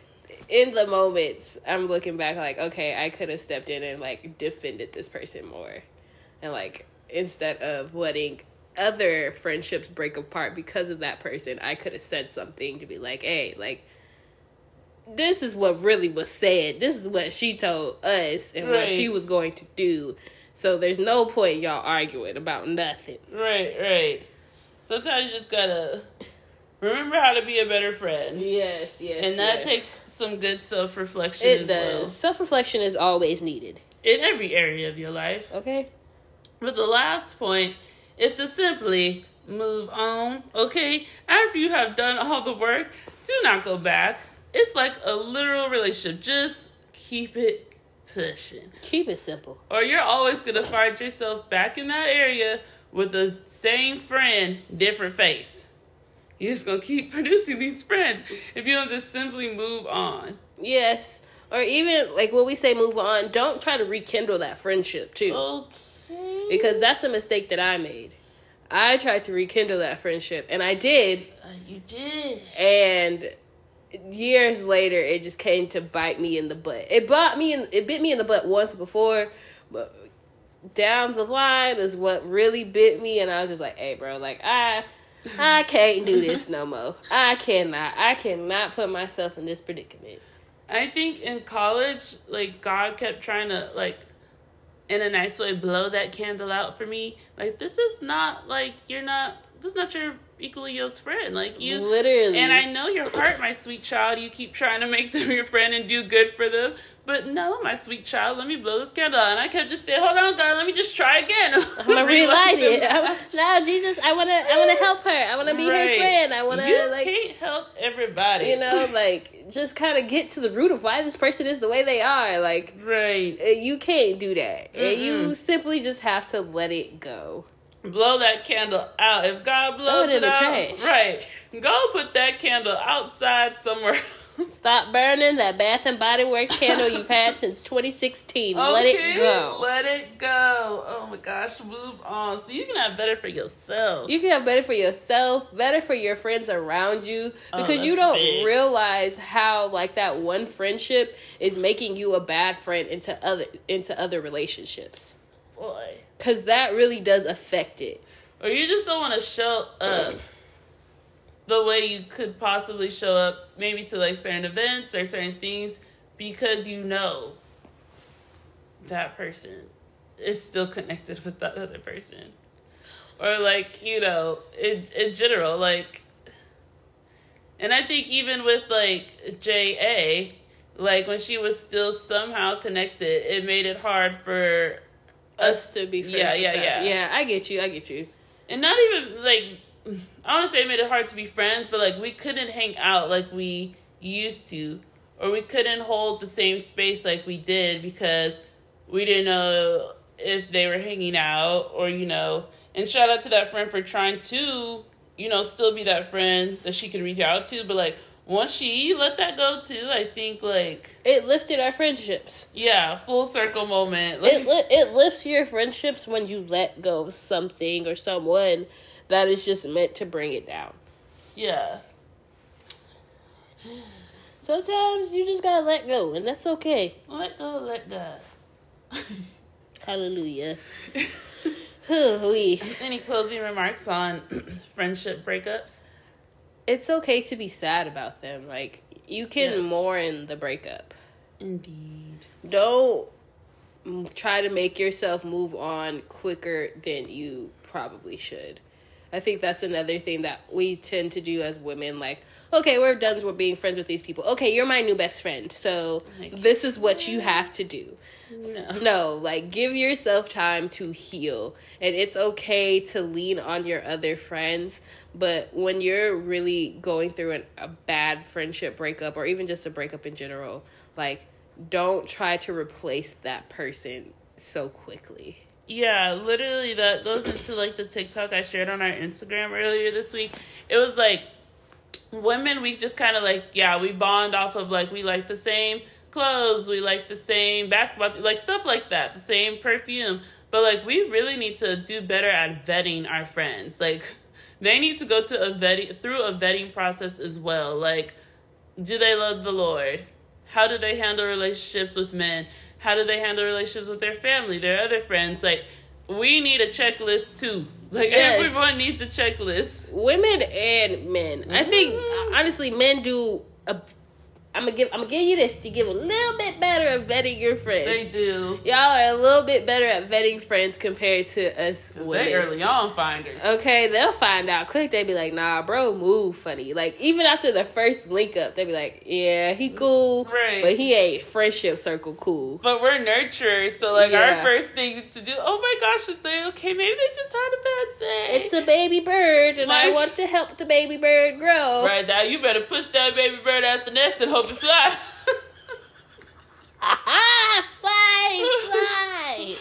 in the moments, I'm looking back like, okay, I could have stepped in and like defended this person more, and like instead of letting other friendships break apart because of that person, I could have said something to be like, hey, like this is what really was said. This is what she told us and what she was going to do. So there's no point y'all arguing about nothing. Right, right. Sometimes you just gotta remember how to be a better friend. Yes, yes. And that yes. takes some good self reflection it as does. well. Self reflection is always needed. In every area of your life. Okay. But the last point is to simply move on, okay? After you have done all the work, do not go back. It's like a literal relationship. Just keep it pushing. Keep it simple. Or you're always going to find yourself back in that area with the same friend, different face. You're just going to keep producing these friends if you don't just simply move on. Yes. Or even like when we say move on, don't try to rekindle that friendship too. Okay. Because that's a mistake that I made. I tried to rekindle that friendship and I did. Uh, you did. And years later it just came to bite me in the butt. It bought me in it bit me in the butt once before, but down the line is what really bit me and I was just like, "Hey, bro, like I I can't do this no more. I cannot. I cannot put myself in this predicament." I think in college, like God kept trying to like in a nice way blow that candle out for me. Like this is not like you're not this is not your equally yoked friend. Like you Literally. and I know your heart, my sweet child. You keep trying to make them your friend and do good for them. But no, my sweet child, let me blow this candle out. And I kept just saying, Hold on, God, let me just try again. I'm gonna relight it. I'm, no, Jesus, I wanna, I wanna help her. I wanna be her friend. I wanna, you like, can't help everybody. you know, like, just kind of get to the root of why this person is the way they are. Like, Right. uh, you can't do that, and you simply just have to let it go. blow that candle out. If God blows it in it, the out, trash. right? Go put that candle outside somewhere. Stop burning that Bath and Body Works candle you've had since 2016. Let it go. Let it go. Oh my gosh, move on. So you can have better for yourself. You can have better for yourself, better for your friends around you, Oh, because you don't big. realize how like that one friendship is making you a bad friend into other into other relationships. Boy. Cause that really does affect it. Or you just don't want to show up the way you could possibly show up, maybe to like certain events or certain things, because you know that person is still connected with that other person. Or like, you know, in in general, like and I think even with like JA, like when she was still somehow connected, it made it hard for Us to be friends. Yeah, with yeah, them. yeah. Yeah, I get you. I get you. and not even like I want to say it made it hard to be friends, but like we couldn't hang out like we used to, or we couldn't hold the same space like we did because we didn't know if they were hanging out or you know. And shout out to that friend for trying to you know still be that friend that she could reach out to, but like once she let that go too, I think like It lifted our friendships. yeah, full circle moment. Like, It li- it lifts your friendships when you let go of something or someone that is just meant to bring it down. Yeah. Sometimes you just gotta let go, and that's okay. Let go, let God. Hallelujah. Any closing remarks on friendship breakups? It's okay to be sad about them. Like you can Yes. mourn the breakup. Indeed. Don't try to make yourself move on quicker than you probably should. I think that's another thing that we tend to do as women. Like, okay, we're done with being friends with these people. Okay, you're my new best friend. So Like, this is what you have to do. No. No, like give yourself time to heal. And it's okay to lean on your other friends, but when you're really going through an, a bad friendship breakup or even just a breakup in general, like don't try to replace that person so quickly. Yeah, literally that goes into like the TikTok I shared on our Instagram earlier this week. It was like women we just kind of like yeah, we bond off of like we like the same clothes, we like the same basketball, like stuff like that, the same perfume. But like we really need to do better at vetting our friends. Like they need to go to a vetting through a vetting process as well. Like do they love the Lord? How do they handle relationships with men? How do they handle relationships with their family, their other friends? Like, we need a checklist too. Like, Yes. everyone needs a checklist. Women and men. I think Mhm. honestly men do a I'm gonna give I'm gonna give you this to give a little bit better at vetting your friends. They do. Y'all are a little bit better at vetting friends compared to us. They early on finders. Okay, they'll find out quick. They be like, "Nah, bro, move funny." Like even after the first link up, they be like, "Yeah, he cool, Right. but he ain't friendship circle cool." But we're nurturers, so like Yeah. our first thing to do, oh my gosh, is they okay? Maybe they just had a bad day. It's a baby bird, and I want to help the baby bird grow. right now, you better push that baby bird out the nest and hope fly. Fly, fly.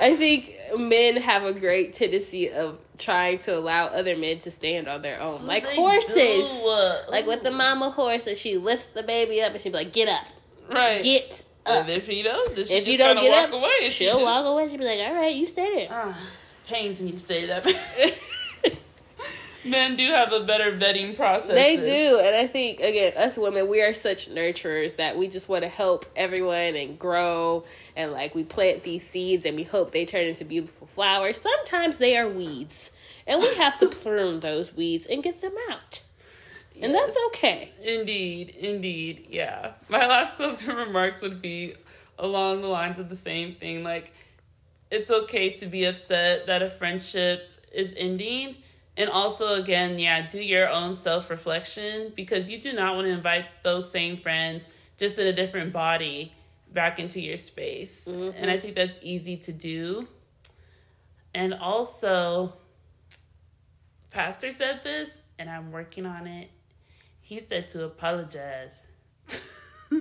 I think men have a great tendency of trying to allow other men to stand on their own, like They horses. Like with the mama horse, and she lifts the baby up, and she be like, "Get up, right. get up." and if you don't, then she if just you don't get walk up, away. and she she'll just- walk away. She'll be like, "All right, you stay there." Ah, pains me to say that. Men do have a better vetting process. they do, and I think again, us women, we are such nurturers that we just want to help everyone and grow, and like we plant these seeds, and we hope they turn into beautiful flowers. Sometimes they are weeds, and we have to prune those weeds and get them out, and that's okay. Indeed, indeed, yeah. My last closing remarks would be along the lines of the same thing. Like, it's okay to be upset that a friendship is ending. And also, again, yeah, do your own self reflection because you do not want to invite those same friends just in a different body back into your space. Mm-hmm. And I think that's easy to do. And also, Pastor said this, and I'm working on it. He said to apologize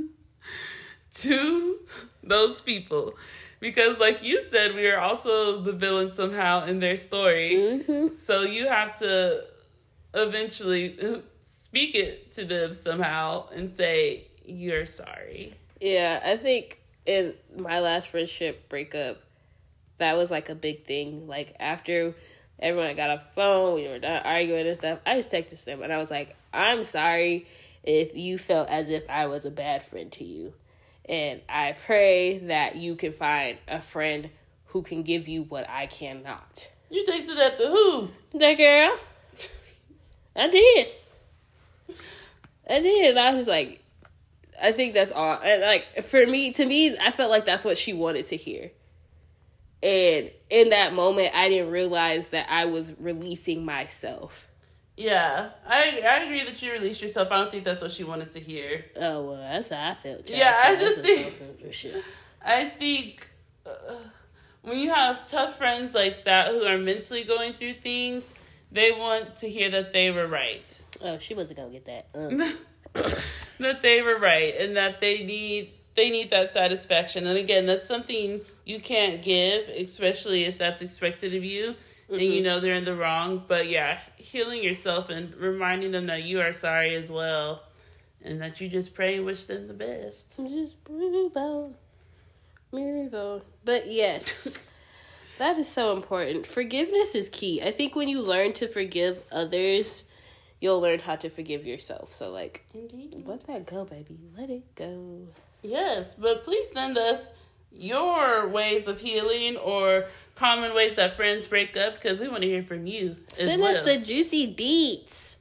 to those people because like you said we are also the villain somehow in their story Mm-hmm. so you have to eventually speak it to them somehow and say you're sorry Yeah, I think in my last friendship breakup, that was like a big thing. Like after everyone got off the phone, we were done arguing and stuff. I just texted them and I was like, "I'm sorry if you felt as if I was a bad friend to you, and I pray that you can find a friend who can give you what I cannot." you texted that to who That girl, I did. I did. And I was just like, I think that's all. And like for me, to me, I felt like that's what she wanted to hear. And in that moment, I didn't realize that I was releasing myself. Yeah I, I agree that you released yourself i don't think that's what she wanted to hear Oh well, that's how I felt. child. Yeah, I just think-. I think uh, when you have tough friends like that who are mentally going through things, they want to hear that they were right. Oh, she wasn't gonna get that. Uh. that they were right and that they need they need that satisfaction. And again, that's something you can't give, especially if that's expected of you and you mm-hmm. know they're in the wrong. But yeah, healing yourself and reminding them that you are sorry as well. And that you just pray and wish them the best. Just breathe out. Breathe out. But yes, that is so important. Forgiveness is key. I think when you learn to forgive others, you'll learn how to forgive yourself. So like Indeed. let that go, baby. Let it go. Yes, but please send us your ways of healing or common ways that friends break up because we want to hear from you. as Send well. us the juicy deets.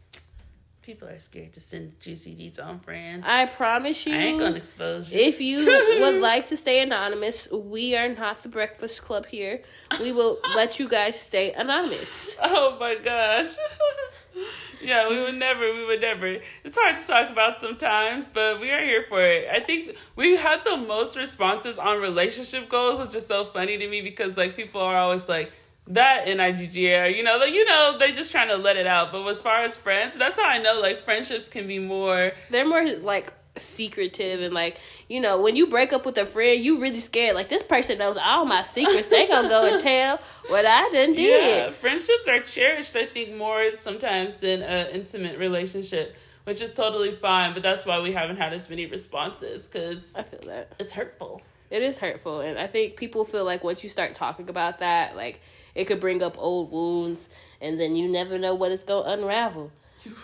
People are scared to send juicy deeds on friends. I promise you. I ain't gonna expose you. If you would like to stay anonymous, we are not the Breakfast Club here. We will let you guys stay anonymous. Oh my gosh. yeah, we would never, we would never. It's hard to talk about sometimes, but we are here for it. I think we had the most responses on relationship goals, which is so funny to me because like people are always like that in IGGR, you know, like you know, they just trying to let it out. But as far as friends, that's how I know like friendships can be more They're more like secretive and like you know when you break up with a friend, you really scared. Like this person knows all my secrets. They gonna go and tell what I done did. Yeah, friendships are cherished, I think, more sometimes than an intimate relationship, which is totally fine. But that's why we haven't had as many responses because I feel that. it's hurtful. It is hurtful, and I think people feel like once you start talking about that, like it could bring up old wounds, and then you never know what it's gonna unravel.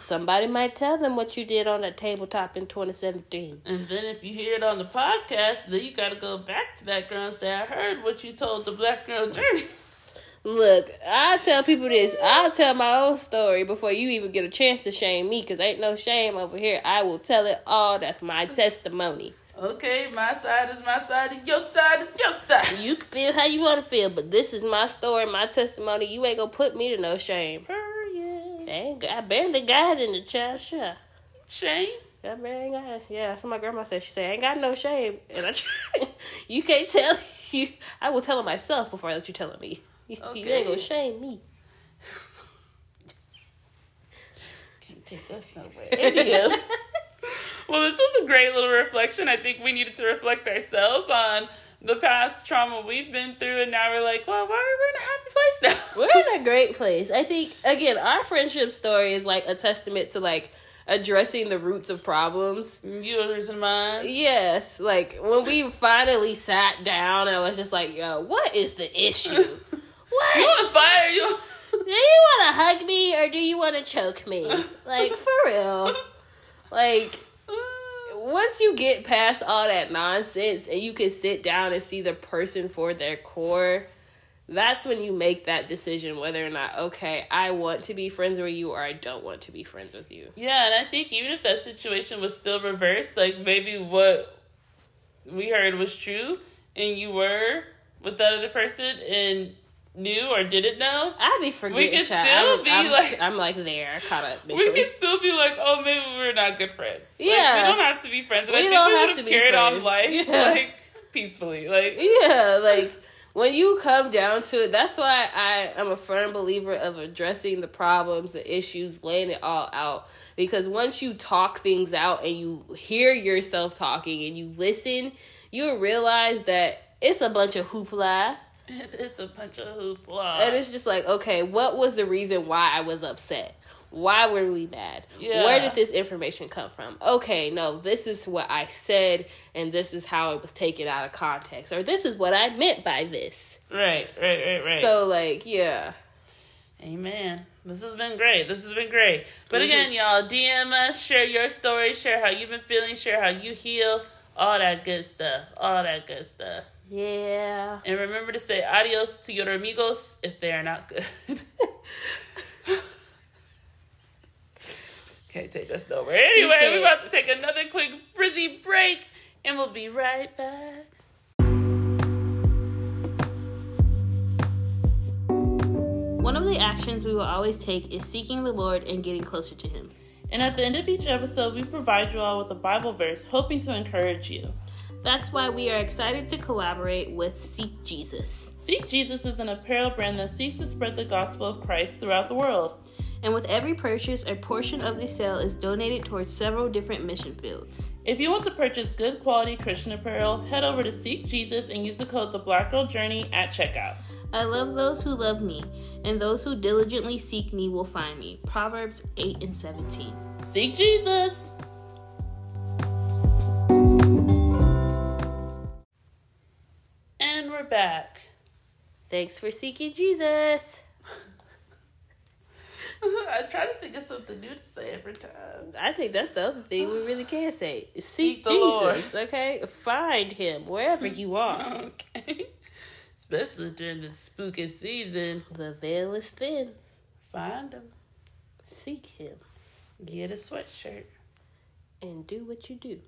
Somebody might tell them what you did on that tabletop in 2017. And then if you hear it on the podcast, then you got to go back to that girl and say, I heard what you told the Black Girl Journey. Look, I tell people this. I'll tell my own story before you even get a chance to shame me, because ain't no shame over here. I will tell it all. That's my testimony. Okay, my side is my side, and your side is your side. You can feel how you want to feel, but this is my story, my testimony. You ain't gonna put me to no shame. Ain't, I barely got in the child sure. Shame. I barely got Yeah, so my grandma said. She said, I ain't got no shame. And I you can't tell you. I will tell it myself before I let you tell it me. You, you ain't gonna shame me. Can't take us nowhere. Anywho. Well, this was a great little reflection. I think we needed to reflect ourselves on the past trauma we've been through, and now we're like, well, why we're in a happy place now? We're in a great place. I think again, our friendship story is like a testament to like addressing the roots of problems. Yours and mine. Yes, like when we finally sat down and I was just like, "Yo, what is the issue? What You want to fight or you? do you want to hug me or do you want to choke me? Like for real? Like once you get past all that nonsense and you can sit down and see the person for their core, that's when you make that decision whether or not, okay, I want to be friends with you or I don't want to be friends with you. Yeah, and I think even if that situation was still reversed, like maybe what we heard was true, and you were with that other person and knew or didn't know, I'd be forgetting. could child. still I'm, be I'm- like- I'm like there, caught up. we mentally. can still be like, oh, maybe we're not good friends. Like, Yeah. we don't have to be friends. And I We think don't we have would to have be carried on life Yeah. like peacefully. Like, Yeah, like when you come down to it, that's why I am a firm believer of addressing the problems, the issues, laying it all out. Because once you talk things out and you hear yourself talking and you listen, you'll realize that it's a bunch of hoopla. it's a bunch of hoopla. And it's just like, okay, what was the reason why I was upset? Why were we mad? Yeah. Where did this information come from? Okay, no, this is what I said, and this is how it was taken out of context, or this is what I meant by this. right, right, right, right. So, like, yeah. Amen. This has been great. This has been great. But Mhm. again, y'all, DM us, share your story, share how you've been feeling, share how you heal, all that good stuff. All that good stuff. Yeah. And remember to say adios to your amigos if they are not good. Can't take us nowhere. Anyway, we're about to take another quick frizzy break, and we'll be right back. One of the actions we will always take is seeking the Lord and getting closer to Him. And at the end of each episode, we provide you all with a Bible verse, hoping to encourage you. That's why we are excited to collaborate with Seek Jesus. Seek Jesus is an apparel brand that seeks to spread the gospel of Christ throughout the world. And with every purchase, a portion of the sale is donated towards several different mission fields. If you want to purchase good quality Christian apparel, head over to Seek Jesus and use the code The Black Girl Journey at checkout. I love those who love me, and those who diligently seek me will find me. Proverbs 8 and 17. Seek Jesus. And we're back. Thanks for seeking Jesus. I try to think of something new to say every time. I think that's the other thing we really can't say. Seek, Seek Jesus, okay? Find him wherever you are. Okay. Especially during the spooky season. The veil is thin. Find him. Seek him Get a sweatshirt. and do what you do.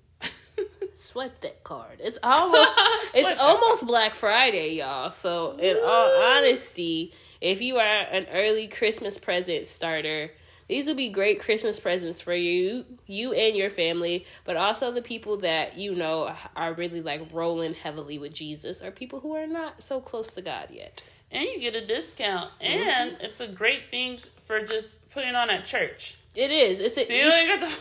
Swipe that card. It's almost it's almost Black Friday, y'all. So in all honesty, if you are an early Christmas present starter, these will be great Christmas presents for you, you and your family, but also the people that you know are really like rolling heavily with Jesus or people who are not so close to God yet. And you get a discount. Mm-hmm. And it's a great thing for just putting on at church. It is. It's a, So you ain't got the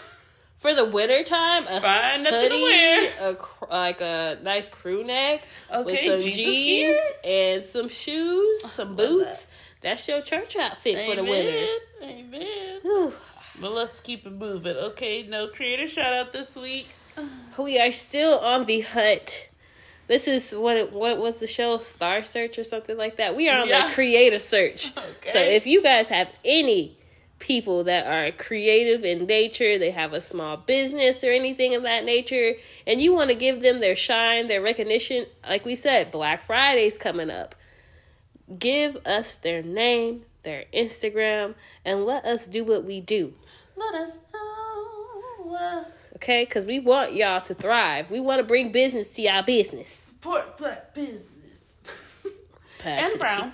for the winter time. A Find to hoodie, wear. a like a nice crew neck with some Jesus jeans gear. and some shoes, some boots. That's your church outfit for the winter. Amen. Whew. But let's keep it moving. Okay, no creator shout out this week. We are still on the hut. This is what it, what was the show Star Search or something like that. We are on Yeah. the creator search. Okay. So if you guys have any people that are creative in nature, they have a small business or anything of that nature, and you want to give them their shine, their recognition, like we said, Black Friday's coming up. Give us their name, their Instagram, and let us do what we do. Let us know. Okay? Because we want y'all to thrive. We want to bring business to y'all business. Support black business. And brown.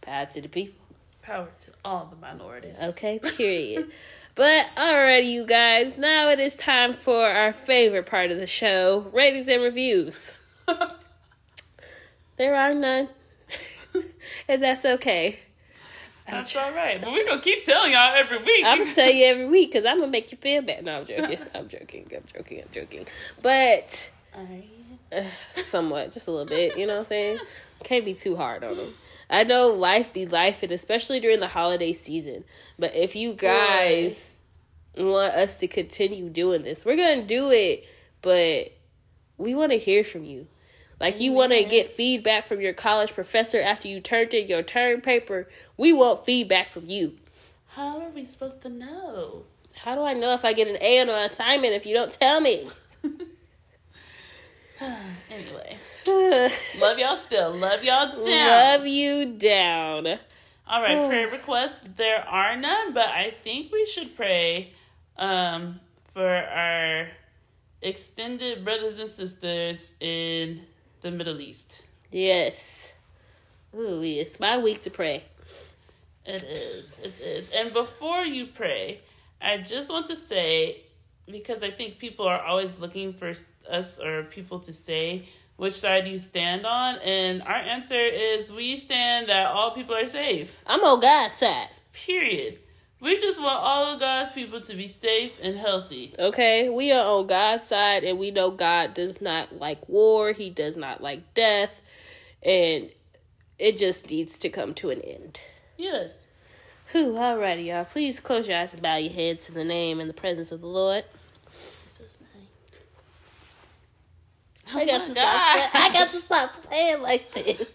Power to the people. Power to all the minorities. Okay, period. but alrighty, you guys. Now it is time for our favorite part of the show: ratings and reviews. There are none, and that's okay. That's all right. But we're going to keep telling y'all every week. I'm gonna tell you every week because I'm gonna make you feel bad. No, I'm joking. I'm joking. I'm joking. I'm joking. But uh, somewhat, just a little bit. You know what I'm saying? Can't be too hard on them. I know life be life, and especially during the holiday season. But if you guys want us to continue doing this, we're gonna do it. But we want to hear from you. Like you want to get feedback from your college professor after you turned in your term paper. We want feedback from you. How are we supposed to know? How do I know if I get an A on an assignment if you don't tell me? Anyway. Love y'all still. Love y'all down. Love you down. All right, prayer requests. There are none, but I think we should pray um, for our extended brothers and sisters in the Middle East. Yes. Ooh, it's my week to pray. It is. It is. And before you pray, I just want to say, because I think people are always looking for us or people to say which side do you stand on, and our answer is we stand that all people are safe. I'm on God's side. Period. We just want all of God's people to be safe and healthy. Okay, we are on God's side, and we know God does not like war. He does not like death, and it just needs to come to an end. Yes. Whew, alrighty, y'all. Please close your eyes and bow your heads in the name and the presence of the Lord. Jesus' name. I got my to God. stop. I got to stop playing like this.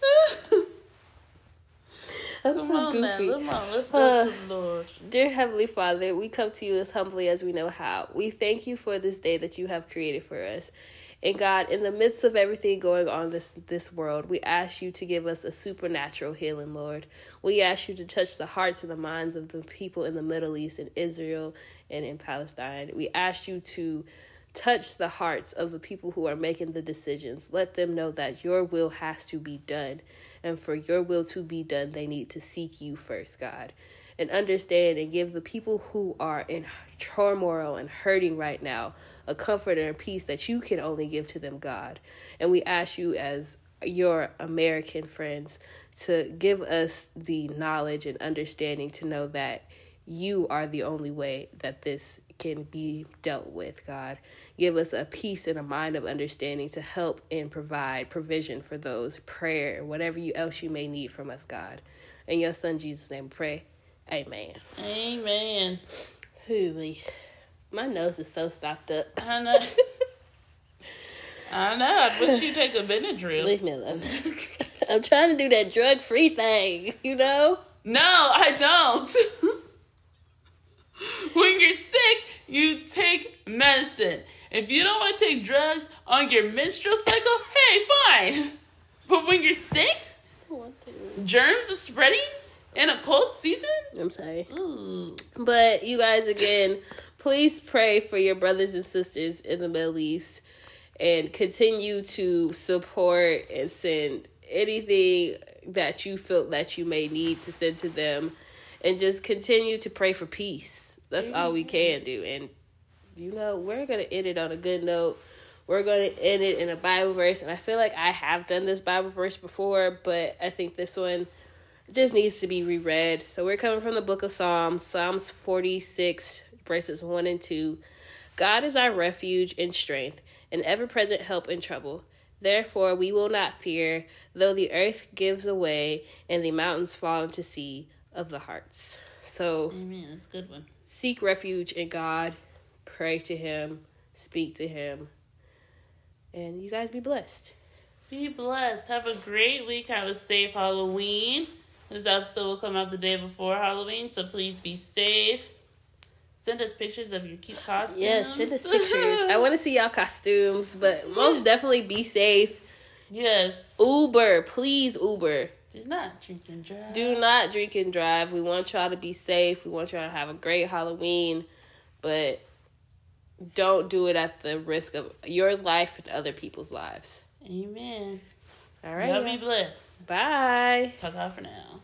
I'm Come so on goofy. come on, let's go Uh, to the Lord. Dear Heavenly Father, we come to you as humbly as we know how. We thank you for this day that you have created for us. And God, in the midst of everything going on this this world, we ask you to give us a supernatural healing, Lord. We ask you to touch the hearts and the minds of the people in the Middle East, in Israel, and in Palestine. We ask you to touch the hearts of the people who are making the decisions. Let them know that your will has to be done. And for your will to be done, they need to seek you first, God. And understand and give the people who are in turmoil and hurting right now a comfort and a peace that you can only give to them, God. And we ask you, as your American friends, to give us the knowledge and understanding to know that you are the only way that this can be dealt with, God. Give us a peace and a mind of understanding to help and provide provision for those, prayer, whatever you else you may need from us, God. In your son Jesus' name, pray. Amen. Amen. Hooey. My nose is so stopped up. I know. I know. I wish you take a Benadryl. Leave me alone. I'm trying to do that drug free thing, you know? No, I don't. when you're you take medicine. If you don't want to take drugs on your menstrual cycle, hey, fine. But when you're sick, germs are spreading in a cold season. I'm sorry. Ooh. But you guys, again, please pray for your brothers and sisters in the Middle East and continue to support and send anything that you feel that you may need to send to them and just continue to pray for peace. That's all we mm-hmm. can do. And you know, we're going to end it on a good note. We're going to end it in a Bible verse. And I feel like I have done this Bible verse before, but I think this one just needs to be reread. So we're coming from the book of Psalms, Psalms 46, verses 1 and 2. God is our refuge and strength, an ever present help in trouble. Therefore, we will not fear, though the earth gives away and the mountains fall into sea of the hearts. So, Amen. That's a good one. Seek refuge in God, pray to Him, speak to Him, and you guys be blessed. Be blessed. Have a great week. Have a safe Halloween. This episode will come out the day before Halloween, so please be safe. Send us pictures of your cute costumes. Yes, send us pictures. I want to see y'all costumes, but most definitely be safe. Yes. Uber, please Uber. Do not drink and drive. Do not drink and drive. We want y'all to be safe. We want y'all to have a great Halloween, but don't do it at the risk of your life and other people's lives. Amen. All right. Y'all be blessed. Bye. Ta ta for now.